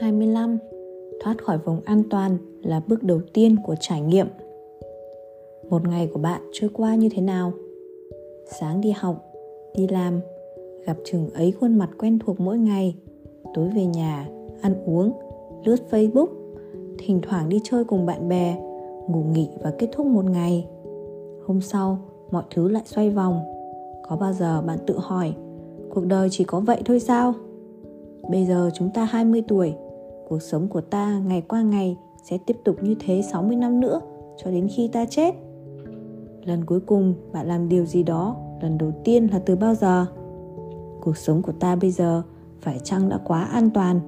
25 Thoát khỏi vùng an toàn là bước đầu tiên của trải nghiệm. Một ngày của bạn trôi qua như thế nào? Sáng đi học, đi làm, gặp chừng ấy khuôn mặt quen thuộc mỗi ngày. Tối về nhà, ăn uống, lướt Facebook, thỉnh thoảng đi chơi cùng bạn bè, ngủ nghỉ và kết thúc một ngày. Hôm sau, mọi thứ lại xoay vòng. Có bao giờ bạn tự hỏi, cuộc đời chỉ có vậy thôi sao? Bây giờ chúng ta 20 tuổi, cuộc sống của ta ngày qua ngày sẽ tiếp tục như thế 60 năm nữa cho đến khi ta chết. Lần cuối cùng bạn làm điều gì đó lần đầu tiên là từ bao giờ? Cuộc sống của ta bây giờ phải chăng đã quá an toàn,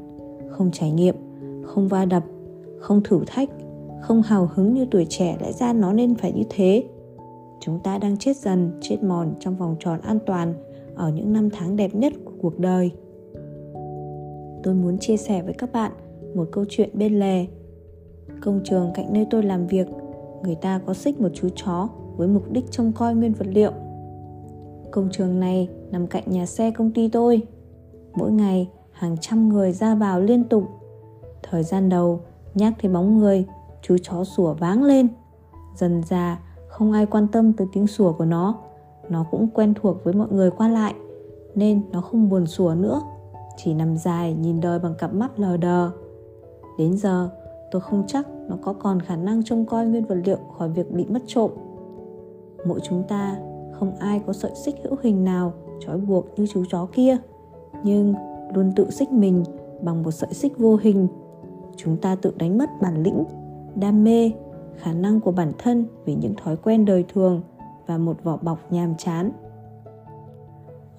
không trải nghiệm, không va đập, không thử thách, không hào hứng như tuổi trẻ lẽ ra nó nên phải như thế. Chúng ta đang chết dần, chết mòn trong vòng tròn an toàn ở những năm tháng đẹp nhất của cuộc đời tôi muốn chia sẻ với các bạn một câu chuyện bên lề. Công trường cạnh nơi tôi làm việc, người ta có xích một chú chó với mục đích trông coi nguyên vật liệu. Công trường này nằm cạnh nhà xe công ty tôi. Mỗi ngày hàng trăm người ra vào liên tục. Thời gian đầu nhắc thấy bóng người, chú chó sủa váng lên. Dần già không ai quan tâm tới tiếng sủa của nó. Nó cũng quen thuộc với mọi người qua lại nên nó không buồn sủa nữa chỉ nằm dài nhìn đời bằng cặp mắt lờ đờ đến giờ tôi không chắc nó có còn khả năng trông coi nguyên vật liệu khỏi việc bị mất trộm. Mỗi chúng ta không ai có sợi xích hữu hình nào trói buộc như chú chó kia. Nhưng luôn tự xích mình bằng một sợi xích vô hình. Chúng ta tự đánh mất bản lĩnh đam mê khả năng của bản thân vì những thói quen đời thường và một vỏ bọc nhàm chán.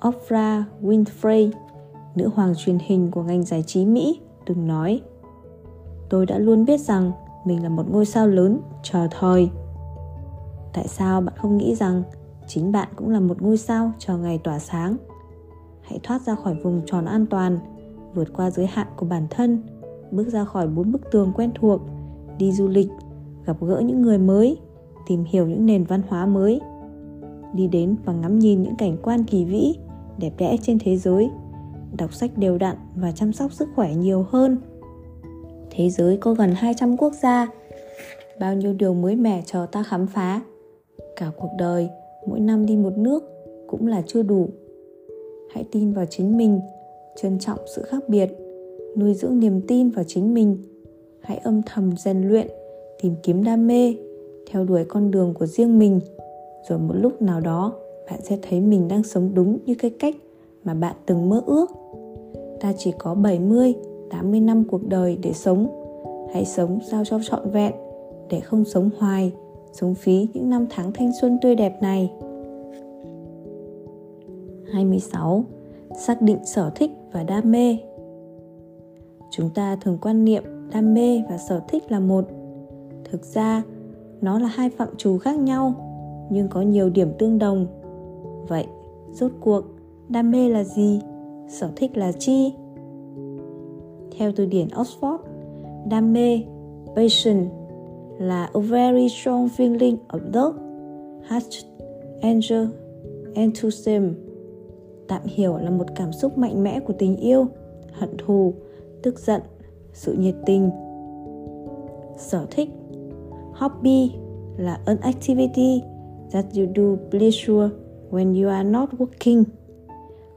Oprah Winfrey nữ hoàng truyền hình của ngành giải trí Mỹ, từng nói Tôi đã luôn biết rằng mình là một ngôi sao lớn, chờ thời. Tại sao bạn không nghĩ rằng chính bạn cũng là một ngôi sao chờ ngày tỏa sáng? Hãy thoát ra khỏi vùng tròn an toàn, vượt qua giới hạn của bản thân, bước ra khỏi bốn bức tường quen thuộc, đi du lịch, gặp gỡ những người mới, tìm hiểu những nền văn hóa mới, đi đến và ngắm nhìn những cảnh quan kỳ vĩ, đẹp đẽ trên thế giới đọc sách đều đặn và chăm sóc sức khỏe nhiều hơn. Thế giới có gần 200 quốc gia, bao nhiêu điều mới mẻ chờ ta khám phá. Cả cuộc đời, mỗi năm đi một nước cũng là chưa đủ. Hãy tin vào chính mình, trân trọng sự khác biệt, nuôi dưỡng niềm tin vào chính mình. Hãy âm thầm rèn luyện, tìm kiếm đam mê, theo đuổi con đường của riêng mình. Rồi một lúc nào đó, bạn sẽ thấy mình đang sống đúng như cái cách mà bạn từng mơ ước ta chỉ có 70, 80 năm cuộc đời để sống. Hãy sống sao cho trọn vẹn, để không sống hoài, sống phí những năm tháng thanh xuân tươi đẹp này. 26. Xác định sở thích và đam mê Chúng ta thường quan niệm đam mê và sở thích là một. Thực ra, nó là hai phạm trù khác nhau, nhưng có nhiều điểm tương đồng. Vậy, rốt cuộc, đam mê là gì? sở thích là chi theo từ điển oxford, đam mê, passion là a very strong feeling of love, heart anger enthusiasm. Tạm hiểu là một cảm xúc mạnh mẽ của tình yêu, hận thù, tức giận, sự nhiệt tình. Sở thích, hobby là an activity that you do pleasure when you are not working.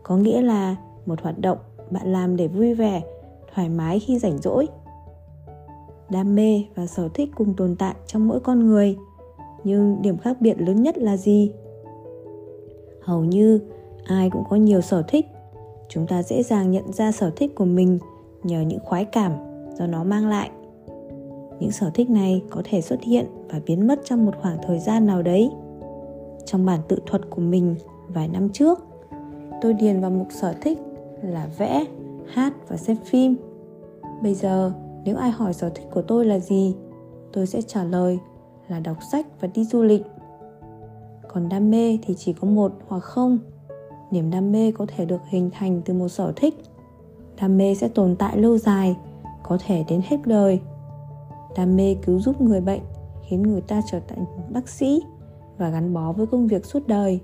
Có nghĩa là một hoạt động bạn làm để vui vẻ thoải mái khi rảnh rỗi. Đam mê và sở thích cùng tồn tại trong mỗi con người, nhưng điểm khác biệt lớn nhất là gì? Hầu như ai cũng có nhiều sở thích. Chúng ta dễ dàng nhận ra sở thích của mình nhờ những khoái cảm do nó mang lại. Những sở thích này có thể xuất hiện và biến mất trong một khoảng thời gian nào đấy. Trong bản tự thuật của mình vài năm trước, tôi điền vào mục sở thích là vẽ, hát và xem phim bây giờ, nếu ai hỏi sở thích của tôi là gì, tôi sẽ trả lời là đọc sách và đi du lịch. Còn đam mê thì chỉ có một hoặc không. Niềm đam mê có thể được hình thành từ một sở thích. Đam mê sẽ tồn tại lâu dài, có thể đến hết đời. Đam mê cứu giúp người bệnh, khiến người ta trở thành bác sĩ và gắn bó với công việc suốt đời.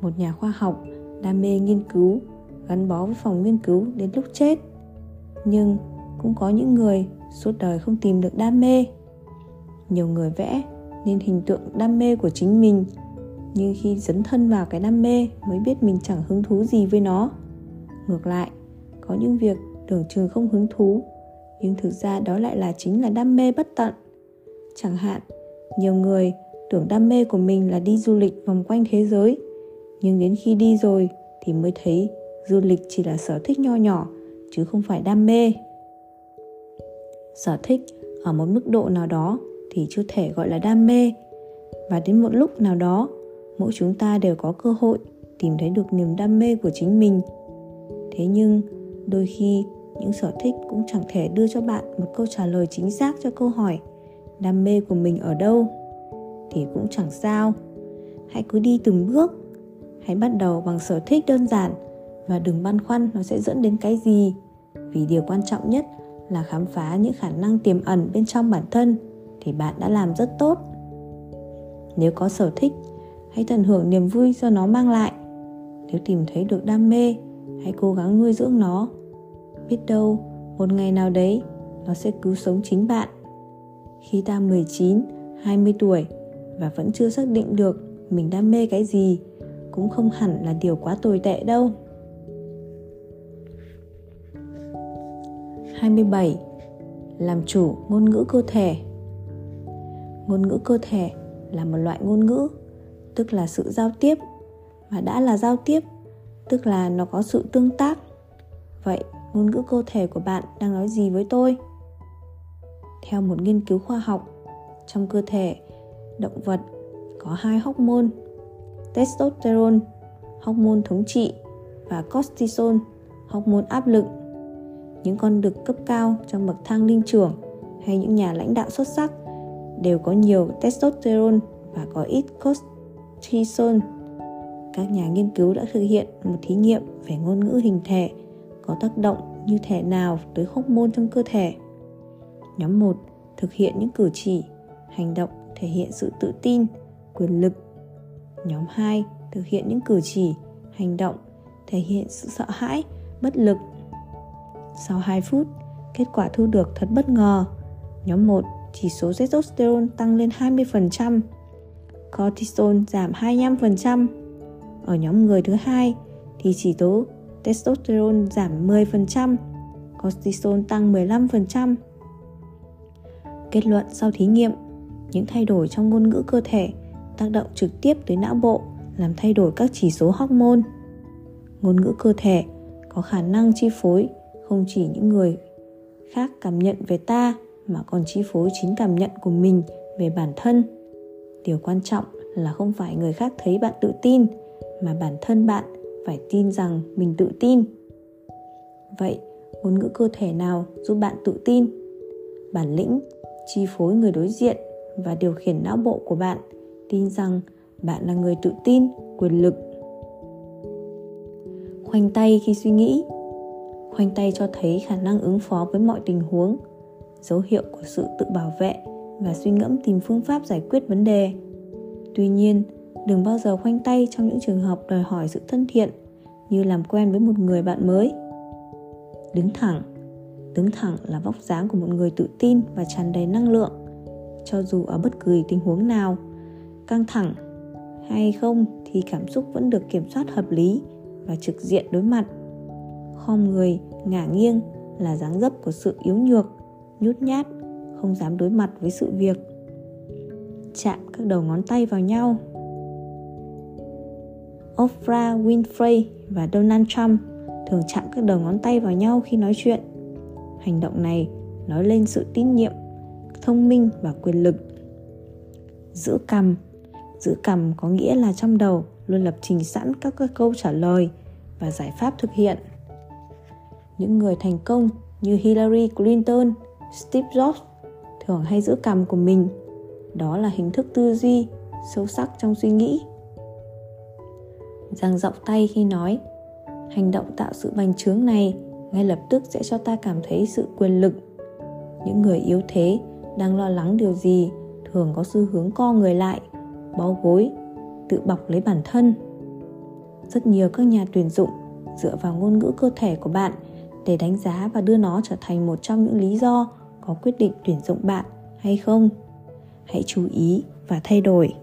Một nhà khoa học, đam mê nghiên cứu, gắn bó với phòng nghiên cứu đến lúc chết. Nhưng cũng có những người suốt đời không tìm được đam mê. Nhiều người vẽ nên hình tượng đam mê của chính mình. Nhưng khi dấn thân vào cái đam mê mới biết mình chẳng hứng thú gì với nó. Ngược lại, có những việc tưởng chừng không hứng thú, nhưng thực ra đó lại là chính là đam mê bất tận. Chẳng hạn, nhiều người tưởng đam mê của mình là đi du lịch vòng quanh thế giới, nhưng đến khi đi rồi thì mới thấy du lịch chỉ là sở thích nho nhỏ, chứ không phải đam mê sở thích ở một mức độ nào đó thì chưa thể gọi là đam mê. Và đến một lúc nào đó, mỗi chúng ta đều có cơ hội tìm thấy được niềm đam mê của chính mình. Thế nhưng, đôi khi những sở thích cũng chẳng thể đưa cho bạn một câu trả lời chính xác cho câu hỏi, đam mê của mình ở đâu? Thì cũng chẳng sao. Hãy cứ đi từng bước. Hãy bắt đầu bằng sở thích đơn giản và đừng băn khoăn nó sẽ dẫn đến cái gì. Vì điều quan trọng nhất là khám phá những khả năng tiềm ẩn bên trong bản thân thì bạn đã làm rất tốt. Nếu có sở thích hãy tận hưởng niềm vui do nó mang lại. Nếu tìm thấy được đam mê hãy cố gắng nuôi dưỡng nó. Biết đâu một ngày nào đấy nó sẽ cứu sống chính bạn. Khi ta 19, 20 tuổi và vẫn chưa xác định được mình đam mê cái gì cũng không hẳn là điều quá tồi tệ đâu. 27. Làm chủ ngôn ngữ cơ thể Ngôn ngữ cơ thể là một loại ngôn ngữ, tức là sự giao tiếp. Và đã là giao tiếp, tức là nó có sự tương tác. Vậy, ngôn ngữ cơ thể của bạn đang nói gì với tôi? Theo một nghiên cứu khoa học, trong cơ thể động vật có hai hormone testosterone, hormone thống trị và cortisol, hormone áp lực. Những con đực cấp cao trong bậc thang linh trưởng hay những nhà lãnh đạo xuất sắc đều có nhiều testosterone và có ít cortisol. Các nhà nghiên cứu đã thực hiện một thí nghiệm về ngôn ngữ hình thể có tác động như thế nào tới hormone trong cơ thể. Nhóm 1 thực hiện những cử chỉ, hành động thể hiện sự tự tin, quyền lực Nhóm 2 thực hiện những cử chỉ, hành động thể hiện sự sợ hãi, bất lực. Sau 2 phút, kết quả thu được thật bất ngờ. Nhóm 1 chỉ số testosterone tăng lên 20%, cortisol giảm 25%. Ở nhóm người thứ hai thì chỉ số testosterone giảm 10%, cortisol tăng 15%. Kết luận sau thí nghiệm, những thay đổi trong ngôn ngữ cơ thể tác động trực tiếp tới não bộ làm thay đổi các chỉ số hormone ngôn ngữ cơ thể có khả năng chi phối không chỉ những người khác cảm nhận về ta, mà còn chi phối chính cảm nhận của mình về bản thân. Điều quan trọng là không phải người khác thấy bạn tự tin, mà bản thân bạn phải tin rằng mình tự tin. Vậy, ngôn ngữ cơ thể nào giúp bạn tự tin? Bản lĩnh, chi phối người đối diện và điều khiển não bộ của bạn, tin rằng bạn là người tự tin, quyền lực. Khoanh tay khi suy nghĩ khoanh tay cho thấy khả năng ứng phó với mọi tình huống, dấu hiệu của sự tự bảo vệ và suy ngẫm tìm phương pháp giải quyết vấn đề. Tuy nhiên, đừng bao giờ khoanh tay trong những trường hợp đòi hỏi sự thân thiện như làm quen với một người bạn mới. Đứng thẳng đứng thẳng là vóc dáng của một người tự tin và tràn đầy năng lượng, cho dù ở bất cứ tình huống nào. Căng thẳng hay không thì cảm xúc vẫn được kiểm soát hợp lý và trực diện đối mặt khom người ngả nghiêng là dáng dấp của sự yếu nhược nhút nhát không dám đối mặt với sự việc chạm các đầu ngón tay vào nhau Oprah Winfrey và Donald Trump thường chạm các đầu ngón tay vào nhau khi nói chuyện. Hành động này nói lên sự tín nhiệm, thông minh và quyền lực. Giữ cằm giữ cầm có nghĩa là trong đầu luôn lập trình sẵn các câu trả lời và giải pháp thực hiện những người thành công như Hillary Clinton, Steve Jobs thường hay giữ cằm của mình. Đó là hình thức tư duy sâu sắc trong suy nghĩ. Giang rộng tay khi nói, hành động tạo sự bành trướng này ngay lập tức sẽ cho ta cảm thấy sự quyền lực. Những người yếu thế đang lo lắng điều gì thường có xu hướng co người lại bó gối tự bọc lấy bản thân rất nhiều các nhà tuyển dụng dựa vào ngôn ngữ cơ thể của bạn để đánh giá và đưa nó trở thành một trong những lý do có quyết định tuyển dụng bạn hay không. Hãy chú ý và thay đổi.